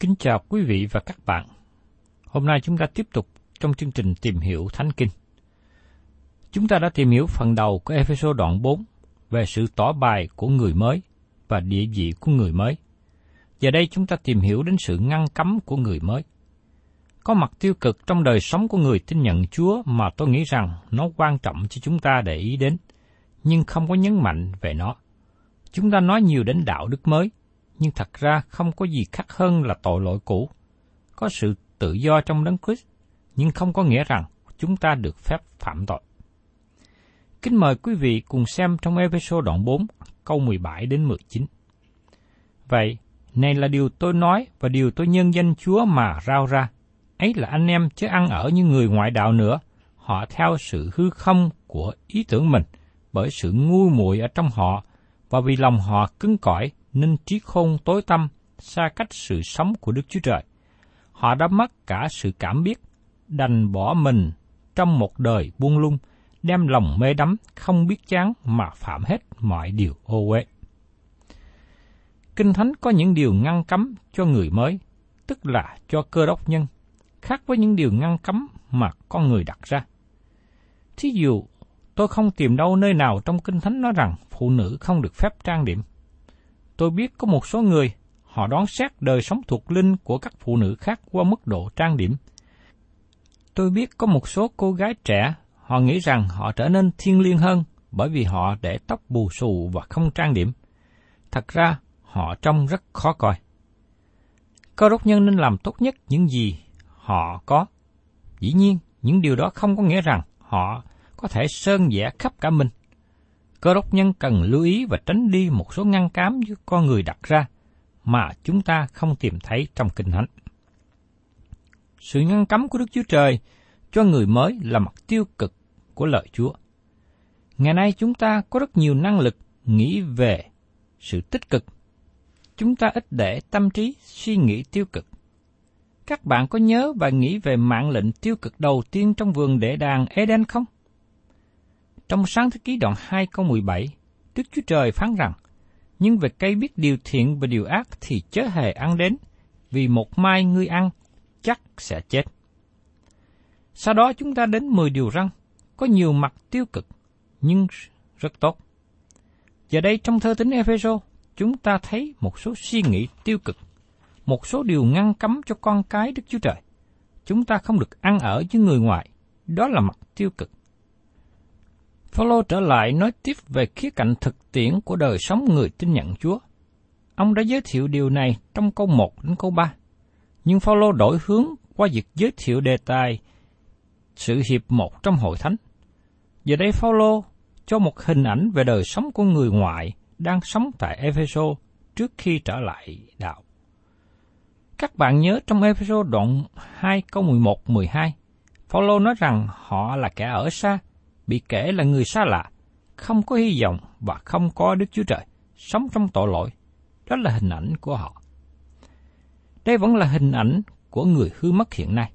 Kính chào quý vị và các bạn. Hôm nay chúng ta tiếp tục trong chương trình tìm hiểu Thánh Kinh. Chúng ta đã tìm hiểu phần đầu của Ephesos đoạn 4 về sự tỏ bài của người mới và địa vị của người mới. Giờ đây chúng ta tìm hiểu đến sự ngăn cấm của người mới. Có mặt tiêu cực trong đời sống của người tin nhận Chúa mà tôi nghĩ rằng nó quan trọng cho chúng ta để ý đến, nhưng không có nhấn mạnh về nó. Chúng ta nói nhiều đến đạo đức mới, nhưng thật ra không có gì khác hơn là tội lỗi cũ. Có sự tự do trong đấng Christ, nhưng không có nghĩa rằng chúng ta được phép phạm tội. Kính mời quý vị cùng xem trong episode đoạn 4, câu 17 đến 19. Vậy, này là điều tôi nói và điều tôi nhân danh Chúa mà rao ra. Ấy là anh em chứ ăn ở như người ngoại đạo nữa. Họ theo sự hư không của ý tưởng mình, bởi sự ngu muội ở trong họ, và vì lòng họ cứng cỏi nên trí khôn tối tăm, xa cách sự sống của Đức Chúa Trời. Họ đã mất cả sự cảm biết, đành bỏ mình trong một đời buông lung, đem lòng mê đắm, không biết chán mà phạm hết mọi điều ô uế. Kinh Thánh có những điều ngăn cấm cho người mới, tức là cho cơ đốc nhân, khác với những điều ngăn cấm mà con người đặt ra. Thí dụ, tôi không tìm đâu nơi nào trong Kinh Thánh nói rằng phụ nữ không được phép trang điểm. Tôi biết có một số người, họ đoán xét đời sống thuộc linh của các phụ nữ khác qua mức độ trang điểm. Tôi biết có một số cô gái trẻ, họ nghĩ rằng họ trở nên thiên liêng hơn bởi vì họ để tóc bù xù và không trang điểm. Thật ra, họ trông rất khó coi. Cơ đốc nhân nên làm tốt nhất những gì họ có. Dĩ nhiên, những điều đó không có nghĩa rằng họ có thể sơn vẽ khắp cả mình. Cơ đốc nhân cần lưu ý và tránh đi một số ngăn cám với con người đặt ra mà chúng ta không tìm thấy trong Kinh Thánh. Sự ngăn cấm của Đức Chúa Trời cho người mới là mặt tiêu cực của lời Chúa. Ngày nay chúng ta có rất nhiều năng lực nghĩ về sự tích cực. Chúng ta ít để tâm trí suy nghĩ tiêu cực. Các bạn có nhớ và nghĩ về mạng lệnh tiêu cực đầu tiên trong vườn đệ đàn Eden không? Trong sáng thế ký đoạn 2 câu 17, Đức Chúa Trời phán rằng, Nhưng về cây biết điều thiện và điều ác thì chớ hề ăn đến, vì một mai ngươi ăn, chắc sẽ chết. Sau đó chúng ta đến 10 điều răng, có nhiều mặt tiêu cực, nhưng rất tốt. Giờ đây trong thơ tính Epheso, chúng ta thấy một số suy nghĩ tiêu cực. một số điều ngăn cấm cho con cái Đức Chúa Trời. Chúng ta không được ăn ở với người ngoài, đó là mặt tiêu cực. Phaolô trở lại nói tiếp về khía cạnh thực tiễn của đời sống người tin nhận Chúa. Ông đã giới thiệu điều này trong câu 1 đến câu 3. Nhưng Phaolô đổi hướng qua việc giới thiệu đề tài sự hiệp một trong hội thánh. Giờ đây Phaolô cho một hình ảnh về đời sống của người ngoại đang sống tại Epheso trước khi trở lại đạo. Các bạn nhớ trong Epheso đoạn 2 câu 11-12, Phaolô nói rằng họ là kẻ ở xa, bị kể là người xa lạ, không có hy vọng và không có Đức Chúa Trời, sống trong tội lỗi. Đó là hình ảnh của họ. Đây vẫn là hình ảnh của người hư mất hiện nay.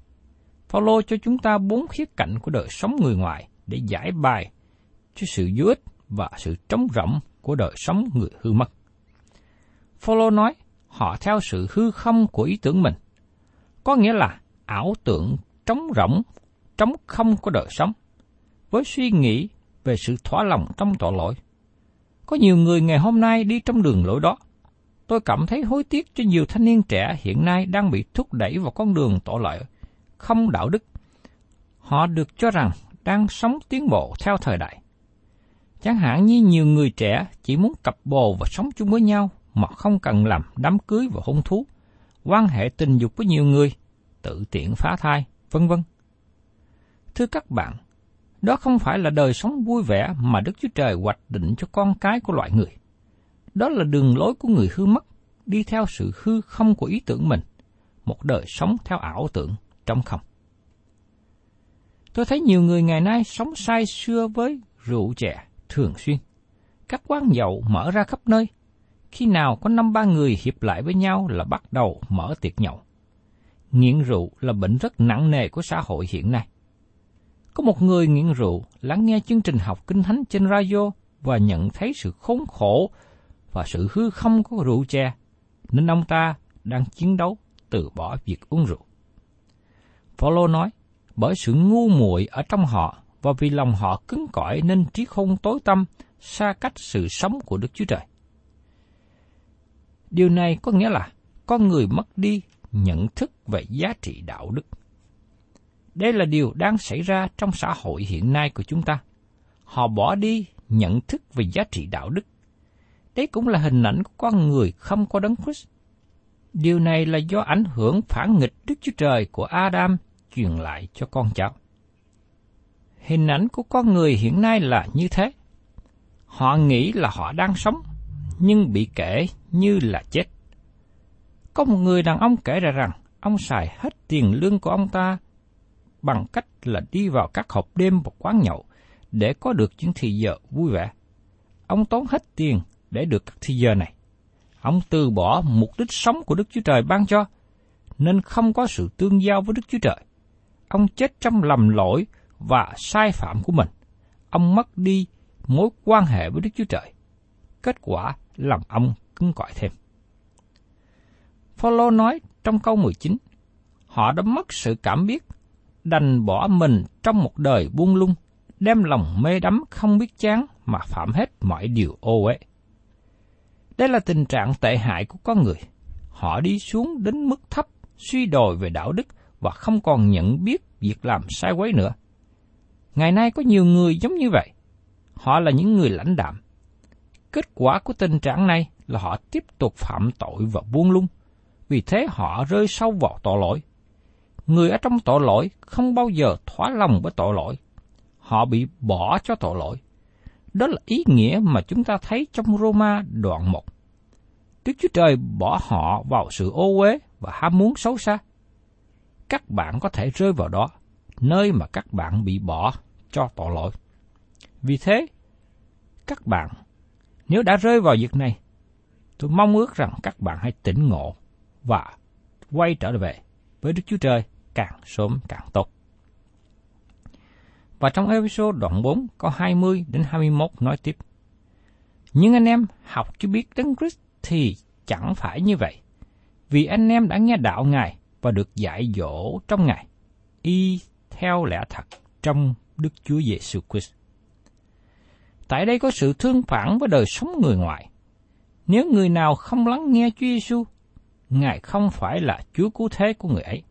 Phaolô cho chúng ta bốn khía cạnh của đời sống người ngoài để giải bài cho sự vô ích và sự trống rỗng của đời sống người hư mất. Phaolô nói, họ theo sự hư không của ý tưởng mình, có nghĩa là ảo tưởng trống rỗng, trống không của đời sống, với suy nghĩ về sự thỏa lòng trong tội lỗi. Có nhiều người ngày hôm nay đi trong đường lỗi đó. Tôi cảm thấy hối tiếc cho nhiều thanh niên trẻ hiện nay đang bị thúc đẩy vào con đường tội lỗi, không đạo đức. Họ được cho rằng đang sống tiến bộ theo thời đại. Chẳng hạn như nhiều người trẻ chỉ muốn cặp bồ và sống chung với nhau mà không cần làm đám cưới và hôn thú, quan hệ tình dục với nhiều người, tự tiện phá thai, vân vân. Thưa các bạn, đó không phải là đời sống vui vẻ mà Đức Chúa Trời hoạch định cho con cái của loại người. Đó là đường lối của người hư mất, đi theo sự hư không của ý tưởng mình, một đời sống theo ảo tưởng, trong không. Tôi thấy nhiều người ngày nay sống sai xưa với rượu chè thường xuyên. Các quán nhậu mở ra khắp nơi. Khi nào có năm ba người hiệp lại với nhau là bắt đầu mở tiệc nhậu. Nghiện rượu là bệnh rất nặng nề của xã hội hiện nay. Có một người nghiện rượu lắng nghe chương trình học kinh thánh trên radio và nhận thấy sự khốn khổ và sự hư không của rượu chè, nên ông ta đang chiến đấu từ bỏ việc uống rượu. Phaolô nói, bởi sự ngu muội ở trong họ và vì lòng họ cứng cỏi nên trí khôn tối tâm, xa cách sự sống của Đức Chúa Trời. Điều này có nghĩa là con người mất đi nhận thức về giá trị đạo đức. Đây là điều đang xảy ra trong xã hội hiện nay của chúng ta. Họ bỏ đi nhận thức về giá trị đạo đức. Đấy cũng là hình ảnh của con người không có đấng Christ. Điều này là do ảnh hưởng phản nghịch Đức Chúa Trời của Adam truyền lại cho con cháu. Hình ảnh của con người hiện nay là như thế. Họ nghĩ là họ đang sống, nhưng bị kể như là chết. Có một người đàn ông kể ra rằng ông xài hết tiền lương của ông ta bằng cách là đi vào các hộp đêm và quán nhậu để có được những thị giờ vui vẻ. Ông tốn hết tiền để được các thị giờ này. Ông từ bỏ mục đích sống của Đức Chúa Trời ban cho, nên không có sự tương giao với Đức Chúa Trời. Ông chết trong lầm lỗi và sai phạm của mình. Ông mất đi mối quan hệ với Đức Chúa Trời. Kết quả làm ông cứng cỏi thêm. Phaolô nói trong câu 19, họ đã mất sự cảm biết, đành bỏ mình trong một đời buông lung, đem lòng mê đắm không biết chán mà phạm hết mọi điều ô uế. Đây là tình trạng tệ hại của con người. Họ đi xuống đến mức thấp, suy đồi về đạo đức và không còn nhận biết việc làm sai quấy nữa. Ngày nay có nhiều người giống như vậy. Họ là những người lãnh đạm. Kết quả của tình trạng này là họ tiếp tục phạm tội và buông lung. Vì thế họ rơi sâu vào tội lỗi. Người ở trong tội lỗi không bao giờ thỏa lòng với tội lỗi. Họ bị bỏ cho tội lỗi. Đó là ý nghĩa mà chúng ta thấy trong Roma đoạn 1. Đức Chúa Trời bỏ họ vào sự ô uế và ham muốn xấu xa. Các bạn có thể rơi vào đó, nơi mà các bạn bị bỏ cho tội lỗi. Vì thế, các bạn, nếu đã rơi vào việc này, tôi mong ước rằng các bạn hãy tỉnh ngộ và quay trở về với Đức Chúa Trời càng sớm càng tốt. Và trong episode đoạn 4 có 20 đến 21 nói tiếp. Nhưng anh em học chưa biết Đấng Christ thì chẳng phải như vậy. Vì anh em đã nghe đạo Ngài và được dạy dỗ trong Ngài, y theo lẽ thật trong Đức Chúa Giêsu Christ. Tại đây có sự thương phản với đời sống người ngoại. Nếu người nào không lắng nghe Chúa Giêsu, Ngài không phải là Chúa cứu thế của người ấy.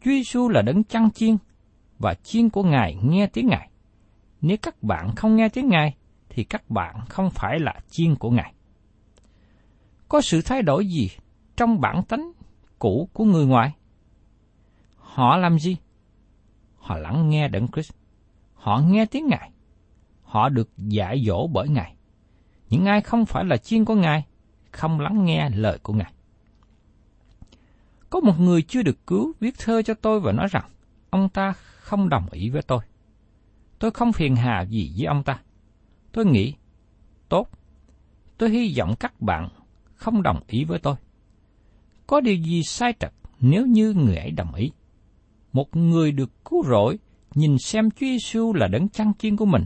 Chúa Giêsu là đấng chăn chiên, và chiên của Ngài nghe tiếng Ngài. Nếu các bạn không nghe tiếng Ngài, thì các bạn không phải là chiên của Ngài. Có sự thay đổi gì trong bản tánh cũ của người ngoài? Họ làm gì? Họ lắng nghe Đấng Christ. Họ nghe tiếng Ngài. Họ được dạy dỗ bởi Ngài. Những ai không phải là chiên của Ngài, không lắng nghe lời của Ngài. Có một người chưa được cứu viết thơ cho tôi và nói rằng, ông ta không đồng ý với tôi. Tôi không phiền hà gì với ông ta. Tôi nghĩ, tốt, tôi hy vọng các bạn không đồng ý với tôi. Có điều gì sai trật nếu như người ấy đồng ý? Một người được cứu rỗi nhìn xem Chúa Giêsu là đấng chăn chiên của mình,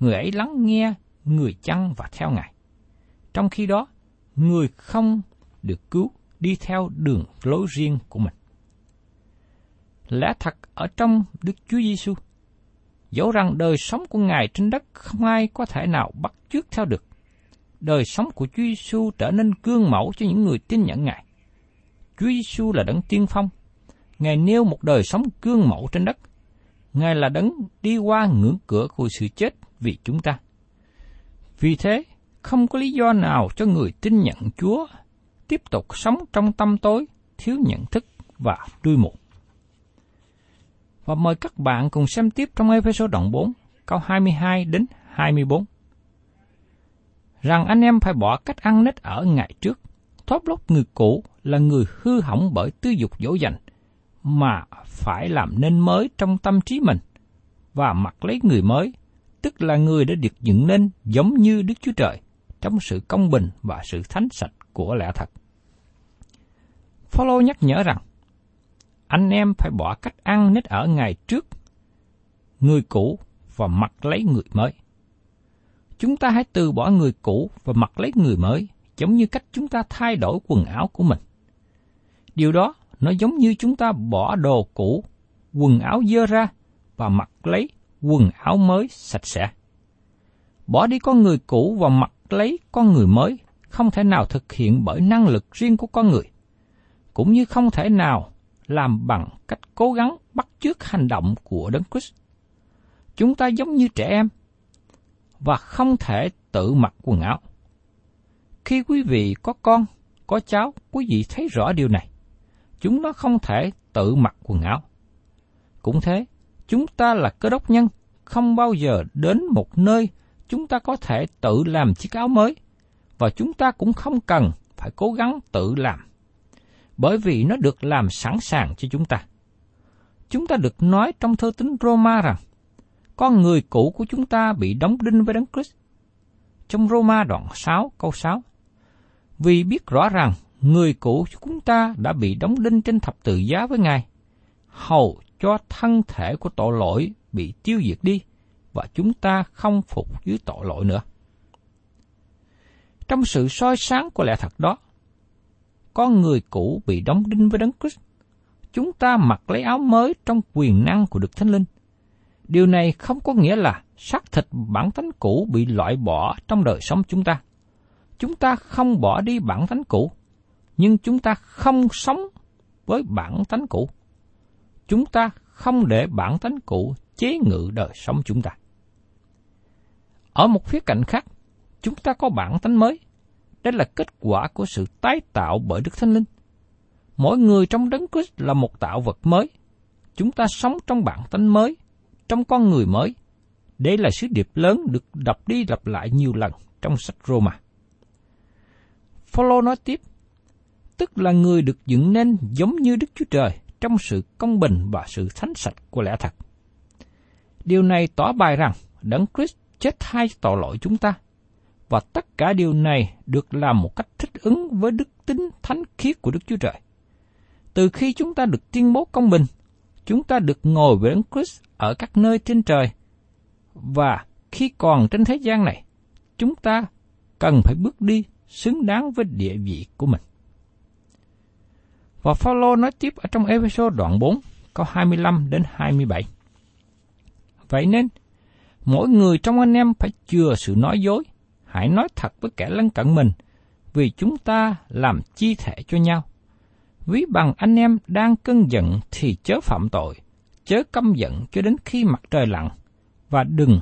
người ấy lắng nghe người chăn và theo Ngài. Trong khi đó, người không được cứu đi theo đường lối riêng của mình. Lẽ thật ở trong Đức Chúa Giêsu, dẫu rằng đời sống của Ngài trên đất không ai có thể nào bắt chước theo được. Đời sống của Chúa Giêsu trở nên gương mẫu cho những người tin nhận Ngài. Chúa Giêsu là đấng tiên phong. Ngài nêu một đời sống gương mẫu trên đất. Ngài là đấng đi qua ngưỡng cửa của sự chết vì chúng ta. Vì thế, không có lý do nào cho người tin nhận Chúa tiếp tục sống trong tâm tối, thiếu nhận thức và đuôi mù. Và mời các bạn cùng xem tiếp trong Ephesos đoạn 4, câu 22 đến 24. Rằng anh em phải bỏ cách ăn nết ở ngày trước, thoát lốt người cũ là người hư hỏng bởi tư dục dỗ dành, mà phải làm nên mới trong tâm trí mình, và mặc lấy người mới, tức là người đã được dựng nên giống như Đức Chúa Trời, trong sự công bình và sự thánh sạch của lẽ thật. Phaolô nhắc nhở rằng, anh em phải bỏ cách ăn nết ở ngày trước, người cũ và mặc lấy người mới. Chúng ta hãy từ bỏ người cũ và mặc lấy người mới, giống như cách chúng ta thay đổi quần áo của mình. Điều đó nó giống như chúng ta bỏ đồ cũ, quần áo dơ ra và mặc lấy quần áo mới sạch sẽ. Bỏ đi con người cũ và mặc lấy con người mới không thể nào thực hiện bởi năng lực riêng của con người, cũng như không thể nào làm bằng cách cố gắng bắt chước hành động của Đấng Christ. Chúng ta giống như trẻ em và không thể tự mặc quần áo. Khi quý vị có con, có cháu, quý vị thấy rõ điều này. Chúng nó không thể tự mặc quần áo. Cũng thế, chúng ta là cơ đốc nhân, không bao giờ đến một nơi chúng ta có thể tự làm chiếc áo mới, và chúng ta cũng không cần phải cố gắng tự làm bởi vì nó được làm sẵn sàng cho chúng ta. Chúng ta được nói trong thơ tín Roma rằng, con người cũ của chúng ta bị đóng đinh với Đấng Christ. Trong Roma đoạn 6 câu 6, vì biết rõ rằng người cũ của chúng ta đã bị đóng đinh trên thập tự giá với Ngài, hầu cho thân thể của tội lỗi bị tiêu diệt đi, và chúng ta không phục dưới tội lỗi nữa. Trong sự soi sáng của lẽ thật đó, con người cũ bị đóng đinh với đấng Christ. Chúng ta mặc lấy áo mới trong quyền năng của Đức Thánh Linh. Điều này không có nghĩa là xác thịt bản tánh cũ bị loại bỏ trong đời sống chúng ta. Chúng ta không bỏ đi bản tánh cũ, nhưng chúng ta không sống với bản tánh cũ. Chúng ta không để bản tánh cũ chế ngự đời sống chúng ta. Ở một khía cạnh khác, chúng ta có bản tánh mới, đây là kết quả của sự tái tạo bởi Đức Thánh Linh. Mỗi người trong đấng Christ là một tạo vật mới. Chúng ta sống trong bản tánh mới, trong con người mới. Đây là sứ điệp lớn được đọc đi lặp lại nhiều lần trong sách Roma. Phaolô nói tiếp, tức là người được dựng nên giống như Đức Chúa Trời trong sự công bình và sự thánh sạch của lẽ thật. Điều này tỏ bài rằng Đấng Christ chết thay tội lỗi chúng ta, và tất cả điều này được làm một cách thích ứng với đức tính thánh khiết của Đức Chúa Trời. Từ khi chúng ta được tuyên bố công bình, chúng ta được ngồi với Đấng Christ ở các nơi trên trời. Và khi còn trên thế gian này, chúng ta cần phải bước đi xứng đáng với địa vị của mình. Và Phaolô nói tiếp ở trong Ephesos đoạn 4, câu 25 đến 27. Vậy nên, mỗi người trong anh em phải chừa sự nói dối, hãy nói thật với kẻ lân cận mình, vì chúng ta làm chi thể cho nhau, Ví bằng anh em đang cơn giận thì chớ phạm tội, chớ căm giận cho đến khi mặt trời lặn, và đừng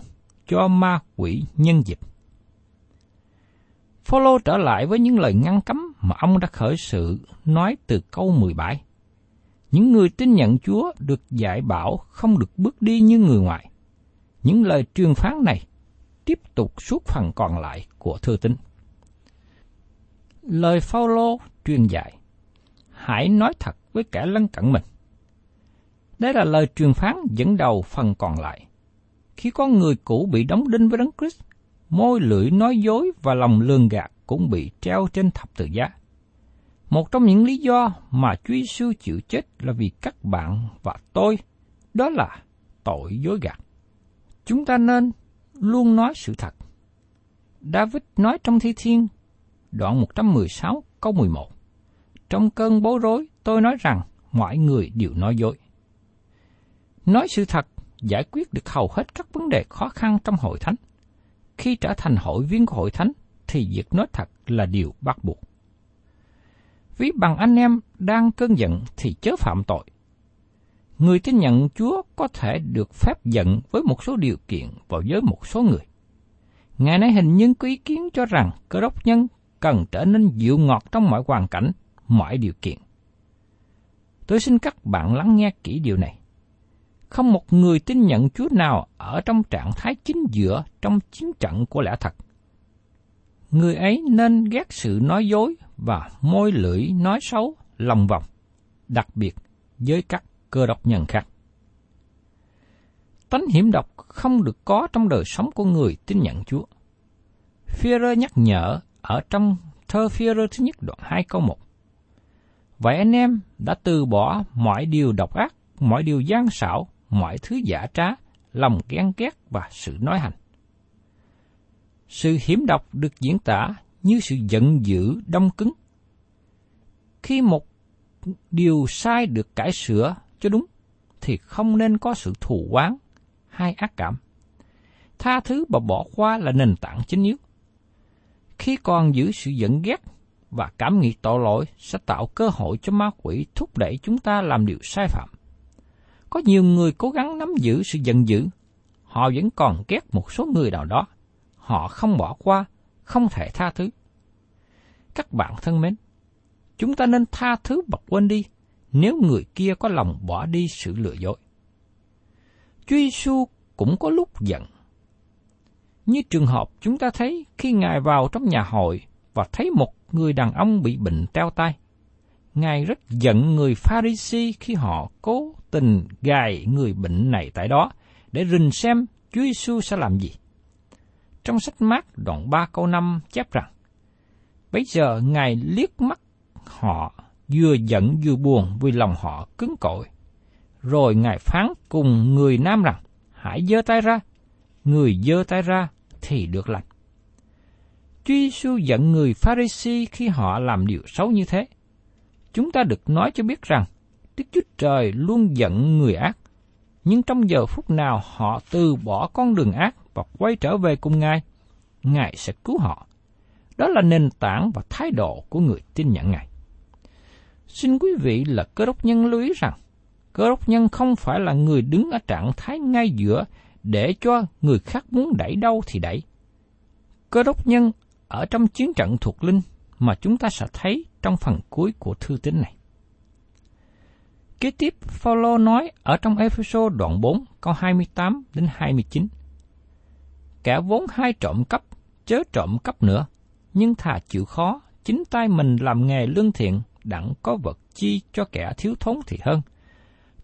cho ma quỷ nhân dịp. Follow trở lại với những lời ngăn cấm mà ông đã khởi sự nói từ câu 17. Những người tin nhận Chúa được dạy bảo không được bước đi như người ngoại. Những lời truyền phán này tiếp tục suốt phần còn lại của thư tín. Lời Phaolô truyền dạy: Hãy nói thật với kẻ lân cận mình. Đây là lời truyền phán dẫn đầu phần còn lại. Khi con người cũ bị đóng đinh với đấng Christ, môi lưỡi nói dối và lòng lường gạt cũng bị treo trên thập tự giá. Một trong những lý do mà Chúa Giêsu chịu chết là vì các bạn và tôi, đó là tội dối gạt. Chúng ta nên luôn nói sự thật. David nói trong Thi Thiên, đoạn 116 câu 11. Trong cơn bối rối, tôi nói rằng mọi người đều nói dối. Nói sự thật giải quyết được hầu hết các vấn đề khó khăn trong hội thánh. Khi trở thành hội viên của hội thánh, thì việc nói thật là điều bắt buộc. Ví bằng anh em đang cơn giận thì chớ phạm tội. Người tin nhận Chúa có thể được phép giận với một số điều kiện và với một số người. Ngày nay hình như có ý kiến cho rằng cơ đốc nhân cần trở nên dịu ngọt trong mọi hoàn cảnh, mọi điều kiện. Tôi xin các bạn lắng nghe kỹ điều này. Không một người tin nhận Chúa nào ở trong trạng thái chính giữa trong chiến trận của lẽ thật. Người ấy nên ghét sự nói dối và môi lưỡi nói xấu lòng vòng, đặc biệt với các cơ độc nhân khác. Tánh hiểm độc không được có trong đời sống của người tin nhận Chúa. Führer nhắc nhở ở trong thơ Führer thứ nhất đoạn 2 câu 1. Vậy anh em đã từ bỏ mọi điều độc ác, mọi điều gian xảo, mọi thứ giả trá, lòng ghen ghét và sự nói hành. Sự hiểm độc được diễn tả như sự giận dữ đông cứng. Khi một điều sai được cải sửa cho đúng, thì không nên có sự thù oán hay ác cảm. Tha thứ và bỏ qua là nền tảng chính yếu. Khi còn giữ sự giận ghét và cảm nghĩ tội lỗi sẽ tạo cơ hội cho ma quỷ thúc đẩy chúng ta làm điều sai phạm. Có nhiều người cố gắng nắm giữ sự giận dữ, họ vẫn còn ghét một số người nào đó. Họ không bỏ qua, không thể tha thứ. Các bạn thân mến, chúng ta nên tha thứ và quên đi nếu người kia có lòng bỏ đi sự lừa dối. Chúa Giêsu cũng có lúc giận. Như trường hợp chúng ta thấy khi Ngài vào trong nhà hội và thấy một người đàn ông bị bệnh treo tay. Ngài rất giận người Pharisee khi họ cố tình gài người bệnh này tại đó để rình xem Chúa Giêsu sẽ làm gì. Trong sách mát đoạn 3 câu 5 chép rằng, Bây giờ Ngài liếc mắt họ vừa giận vừa buồn vì lòng họ cứng cỏi. Rồi Ngài phán cùng người nam rằng, hãy giơ tay ra, người giơ tay ra thì được lành. Chúa Giêsu giận người Pharisee khi họ làm điều xấu như thế. Chúng ta được nói cho biết rằng Đức Chúa Trời luôn giận người ác, nhưng trong giờ phút nào họ từ bỏ con đường ác và quay trở về cùng Ngài, Ngài sẽ cứu họ. Đó là nền tảng và thái độ của người tin nhận Ngài. Xin quý vị là cơ đốc nhân lưu ý rằng, cơ đốc nhân không phải là người đứng ở trạng thái ngay giữa để cho người khác muốn đẩy đâu thì đẩy. Cơ đốc nhân ở trong chiến trận thuộc linh mà chúng ta sẽ thấy trong phần cuối của thư tín này. Kế tiếp, Phaolô nói ở trong Epheso đoạn 4, câu 28 đến 29. Kẻ vốn hai trộm cắp, chớ trộm cắp nữa, nhưng thà chịu khó, chính tay mình làm nghề lương thiện, đặng có vật chi cho kẻ thiếu thốn thì hơn.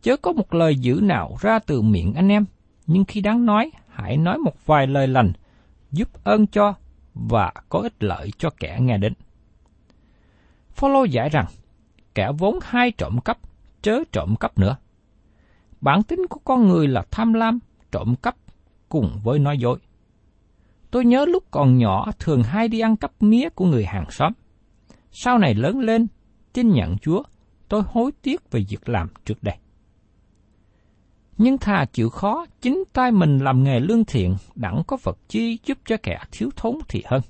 Chớ có một lời dữ nào ra từ miệng anh em, nhưng khi đáng nói, hãy nói một vài lời lành, giúp ơn cho và có ích lợi cho kẻ nghe đến. Phaolô giải rằng, kẻ vốn hai trộm cắp, chớ trộm cắp nữa. Bản tính của con người là tham lam, trộm cắp cùng với nói dối. Tôi nhớ lúc còn nhỏ thường hay đi ăn cắp mía của người hàng xóm. Sau này lớn lên, tin nhận Chúa, tôi hối tiếc về việc làm trước đây. Nhưng thà chịu khó, chính tay mình làm nghề lương thiện, đặng có vật chi giúp cho kẻ thiếu thốn thì hơn.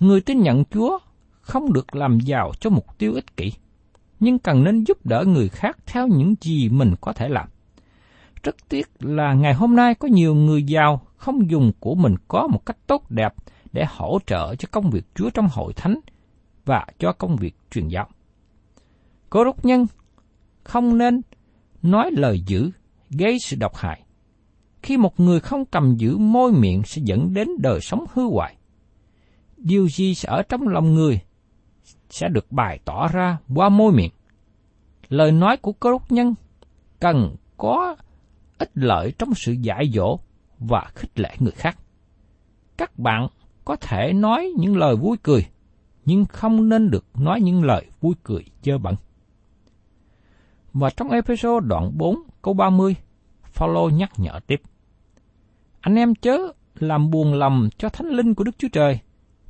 Người tin nhận Chúa không được làm giàu cho mục tiêu ích kỷ. nhưng cần nên giúp đỡ người khác theo những gì mình có thể làm. Rất tiếc là ngày hôm nay có nhiều người giàu không dùng của mình có một cách tốt đẹp để hỗ trợ cho công việc Chúa trong hội thánh và cho công việc truyền giáo. Cô đốc nhân không nên nói lời dữ gây sự độc hại. Khi một người không cầm giữ môi miệng sẽ dẫn đến đời sống hư hoại. Điều gì sẽ ở trong lòng người sẽ được bày tỏ ra qua môi miệng. Lời nói của cơ đốc nhân cần có ích lợi trong sự dạy dỗ và khích lệ người khác. Các bạn có thể nói những lời vui cười, nhưng không nên được nói những lời vui cười chơ bẩn. Và trong episode đoạn 4 câu 30, Phaolô nhắc nhở tiếp. Anh em chớ làm buồn lòng cho thánh linh của Đức Chúa Trời,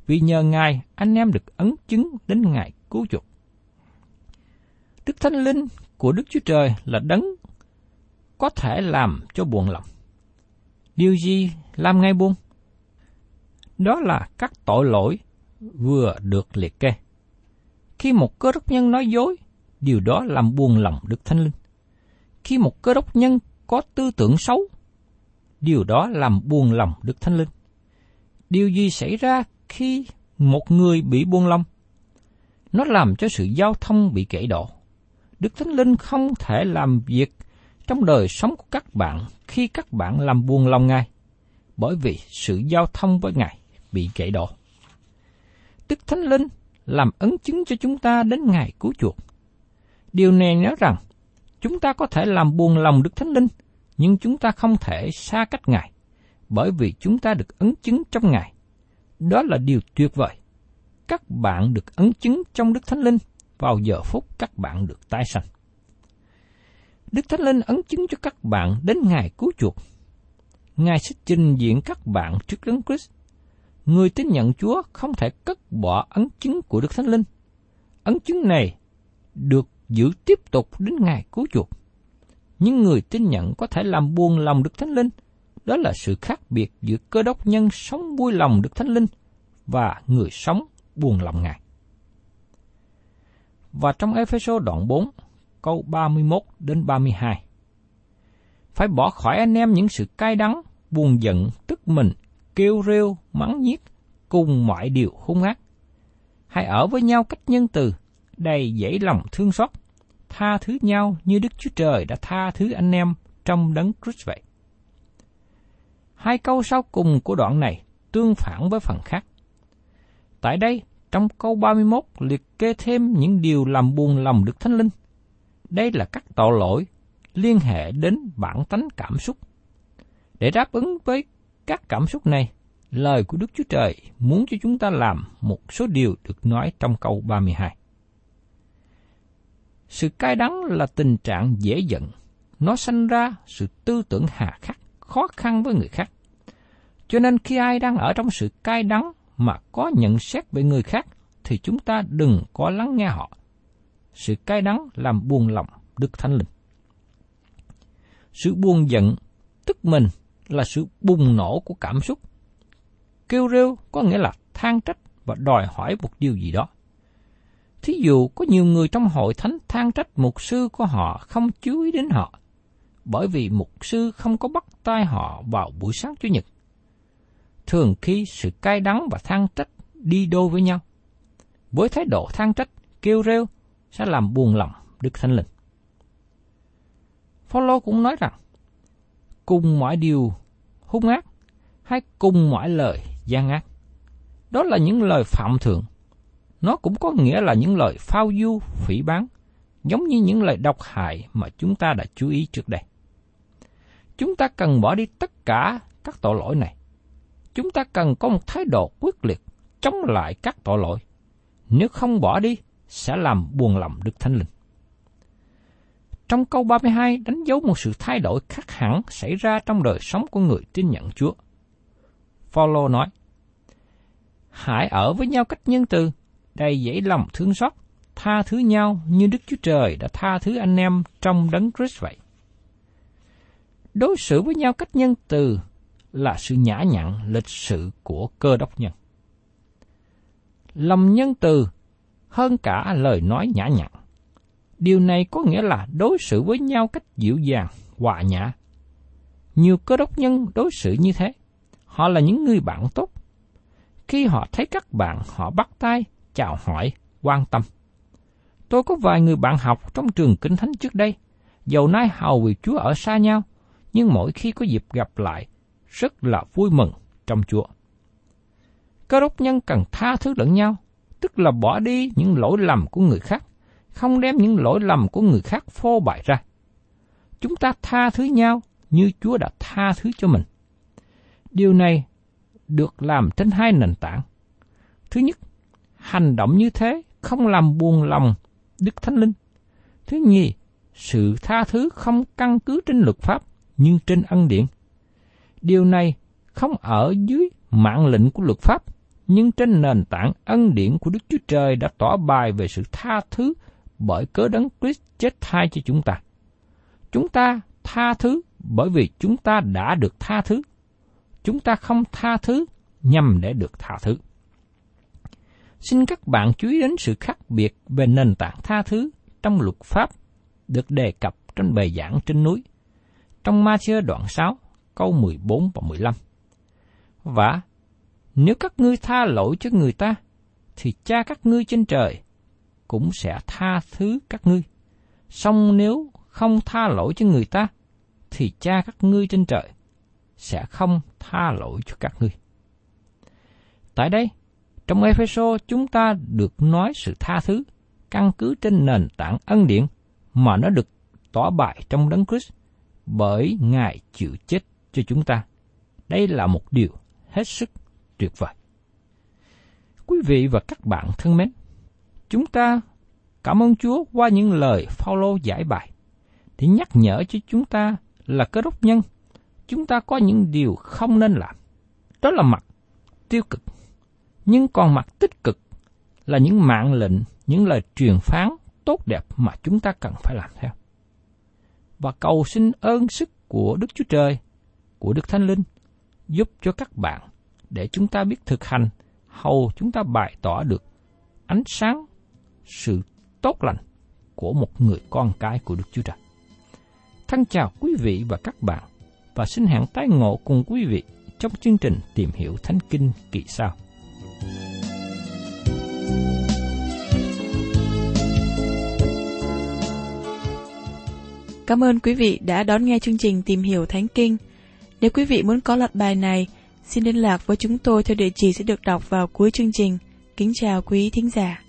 vì nhờ Ngài anh em được ấn chứng đến Ngài cứu chuộc. Đức Thánh Linh của Đức Chúa Trời là đấng có thể làm cho buồn lòng. Điều gì làm ngay buồn? Đó là các tội lỗi vừa được liệt kê. Khi một cơ đốc nhân nói dối, điều đó làm buồn lòng Đức Thánh Linh. Khi một cơ đốc nhân có tư tưởng xấu, điều đó làm buồn lòng Đức Thánh Linh. Điều gì xảy ra khi một người bị buông lòng? Nó làm cho sự giao thông bị kể đổ. Đức Thánh Linh không thể làm việc trong đời sống của các bạn khi các bạn làm buồn lòng Ngài, bởi vì sự giao thông với Ngài bị kể đổ. Đức Thánh Linh làm ấn chứng cho chúng ta đến ngày cứu chuộc. Điều này nói rằng, chúng ta có thể làm buồn lòng Đức Thánh Linh, nhưng chúng ta không thể xa cách Ngài, bởi vì chúng ta được ấn chứng trong Ngài. Đó là điều tuyệt vời. Các bạn được ấn chứng trong Đức Thánh Linh vào giờ phút các bạn được tái sanh. Đức Thánh Linh ấn chứng cho các bạn đến ngày cứu chuộc. Ngài sẽ trình diện các bạn trước Đấng Christ. Người tin nhận Chúa không thể cất bỏ ấn chứng của Đức Thánh Linh. Ấn chứng này được giữ tiếp tục đến ngày cứu chuộc. Nhưng người tin nhận có thể làm buồn lòng Đức Thánh Linh. Đó là sự khác biệt giữa cơ đốc nhân sống vui lòng Đức Thánh Linh và người sống buồn lòng Ngài. Và trong Ephesos đoạn 4, câu 31 đến 32. Phải bỏ khỏi anh em những sự cay đắng, buồn giận, tức mình, kêu rêu, mắng nhiếc, cùng mọi điều hung ác. Hãy ở với nhau cách nhân từ, đầy dễ lòng thương xót, tha thứ nhau như Đức Chúa Trời đã tha thứ anh em trong đấng Christ vậy. Hai câu sau cùng của đoạn này tương phản với phần khác. Tại đây, trong câu 31 liệt kê thêm những điều làm buồn lòng Đức Thánh Linh. Đây là các tội lỗi liên hệ đến bản tánh cảm xúc. Để đáp ứng với các cảm xúc này, lời của Đức Chúa Trời muốn cho chúng ta làm một số điều được nói trong câu 32. Sự cay đắng là tình trạng dễ giận, nó sanh ra sự tư tưởng hà khắc, khó khăn với người khác. Cho nên khi ai đang ở trong sự cay đắng mà có nhận xét về người khác, thì chúng ta đừng có lắng nghe họ. Sự cay đắng làm buồn lòng Đức Thánh Linh. Sự buồn giận, tức mình là sự bùng nổ của cảm xúc. Kêu rêu có nghĩa là than trách và đòi hỏi một điều gì đó. Thí dụ có nhiều người trong hội thánh than trách mục sư của họ không chú ý đến họ, bởi vì mục sư không có bắt tay họ vào buổi sáng Chủ nhật. Thường khi sự cay đắng và than trách đi đôi với nhau, với thái độ than trách, kêu rêu sẽ làm buồn lòng Đức Thánh Linh. Phaolô cũng nói rằng, cùng mọi điều hung ác hay cùng mọi lời gian ác. Đó là những lời phạm thượng. Nó cũng có nghĩa là những lời phao du, phỉ bán, giống như những lời độc hại mà chúng ta đã chú ý trước đây. Chúng ta cần bỏ đi tất cả các tội lỗi này. Chúng ta cần có một thái độ quyết liệt chống lại các tội lỗi. Nếu không bỏ đi, sẽ làm buồn lòng Đức Thánh Linh. Trong câu 32 đánh dấu một sự thay đổi khác hẳn xảy ra trong đời sống của người tin nhận Chúa. Phaolô nói: Hãy ở với nhau cách nhân từ, đầy dễ lòng thương xót, tha thứ nhau như Đức Chúa Trời đã tha thứ anh em trong đấng Christ vậy. Đối xử với nhau cách nhân từ là sự nhã nhặn lịch sự của cơ đốc nhân. Lòng nhân từ hơn cả lời nói nhã nhặn. Điều này có nghĩa là đối xử với nhau cách dịu dàng, hòa nhã. Nhiều cơ đốc nhân đối xử như thế. Họ là những người bạn tốt. Khi họ thấy các bạn, họ bắt tay, chào hỏi, quan tâm. Tôi có vài người bạn học trong trường kinh thánh trước đây, dầu nay hầu vì Chúa ở xa nhau, nhưng mỗi khi có dịp gặp lại, rất là vui mừng trong Chúa. Cơ đốc nhân cần tha thứ lẫn nhau, tức là bỏ đi những lỗi lầm của người khác, không đem những lỗi lầm của người khác phô bày ra. Chúng ta tha thứ nhau như Chúa đã tha thứ cho mình. Điều này được làm trên hai nền tảng. Thứ nhất, hành động như thế không làm buồn lòng Đức Thánh Linh. Thứ nhì, sự tha thứ không căn cứ trên luật pháp, nhưng trên ân điển. Điều này không ở dưới mạng lệnh của luật pháp, nhưng trên nền tảng ân điển của Đức Chúa Trời đã tỏ bài về sự tha thứ bởi cớ đấng Christ chết thay cho chúng ta. Chúng ta tha thứ bởi vì chúng ta đã được tha thứ. Chúng ta không tha thứ nhằm để được tha thứ. Xin các bạn chú ý đến sự khác biệt về nền tảng tha thứ trong luật pháp được đề cập trong bài giảng trên núi, trong Ma-thiơ đoạn 6, câu 14 và 15. Và nếu các ngươi tha lỗi cho người ta, thì cha các ngươi trên trời cũng sẽ tha thứ các ngươi. Song nếu không tha lỗi cho người ta, thì cha các ngươi trên trời sẽ không tha lỗi cho các ngươi. Tại đây, trong Epheso chúng ta được nói sự tha thứ căn cứ trên nền tảng ân điển mà nó được tỏ bại trong đấng Christ bởi Ngài chịu chết cho chúng ta. Đây là một điều hết sức tuyệt vời. Quý vị và các bạn thân mến, chúng ta cảm ơn Chúa qua những lời Phaolô giải bài để nhắc nhở cho chúng ta là cơ đốc nhân, chúng ta có những điều không nên làm. Đó là mặt tiêu cực nhưng còn mặt tích cực là những mạng lệnh, những lời truyền phán tốt đẹp mà chúng ta cần phải làm theo. Và cầu xin ơn sức của Đức Chúa Trời, của Đức Thánh Linh, giúp cho các bạn để chúng ta biết thực hành, hầu chúng ta bày tỏ được ánh sáng, sự tốt lành của một người con cái của Đức Chúa Trời. Thân chào quý vị và các bạn, và xin hẹn tái ngộ cùng quý vị trong chương trình Tìm hiểu Thánh Kinh kỳ sau. Cảm ơn quý vị đã đón nghe chương trình Tìm hiểu Thánh Kinh. Nếu quý vị muốn có loạt bài này, xin liên lạc với chúng tôi theo địa chỉ sẽ được đọc vào cuối chương trình. Kính chào quý thính giả.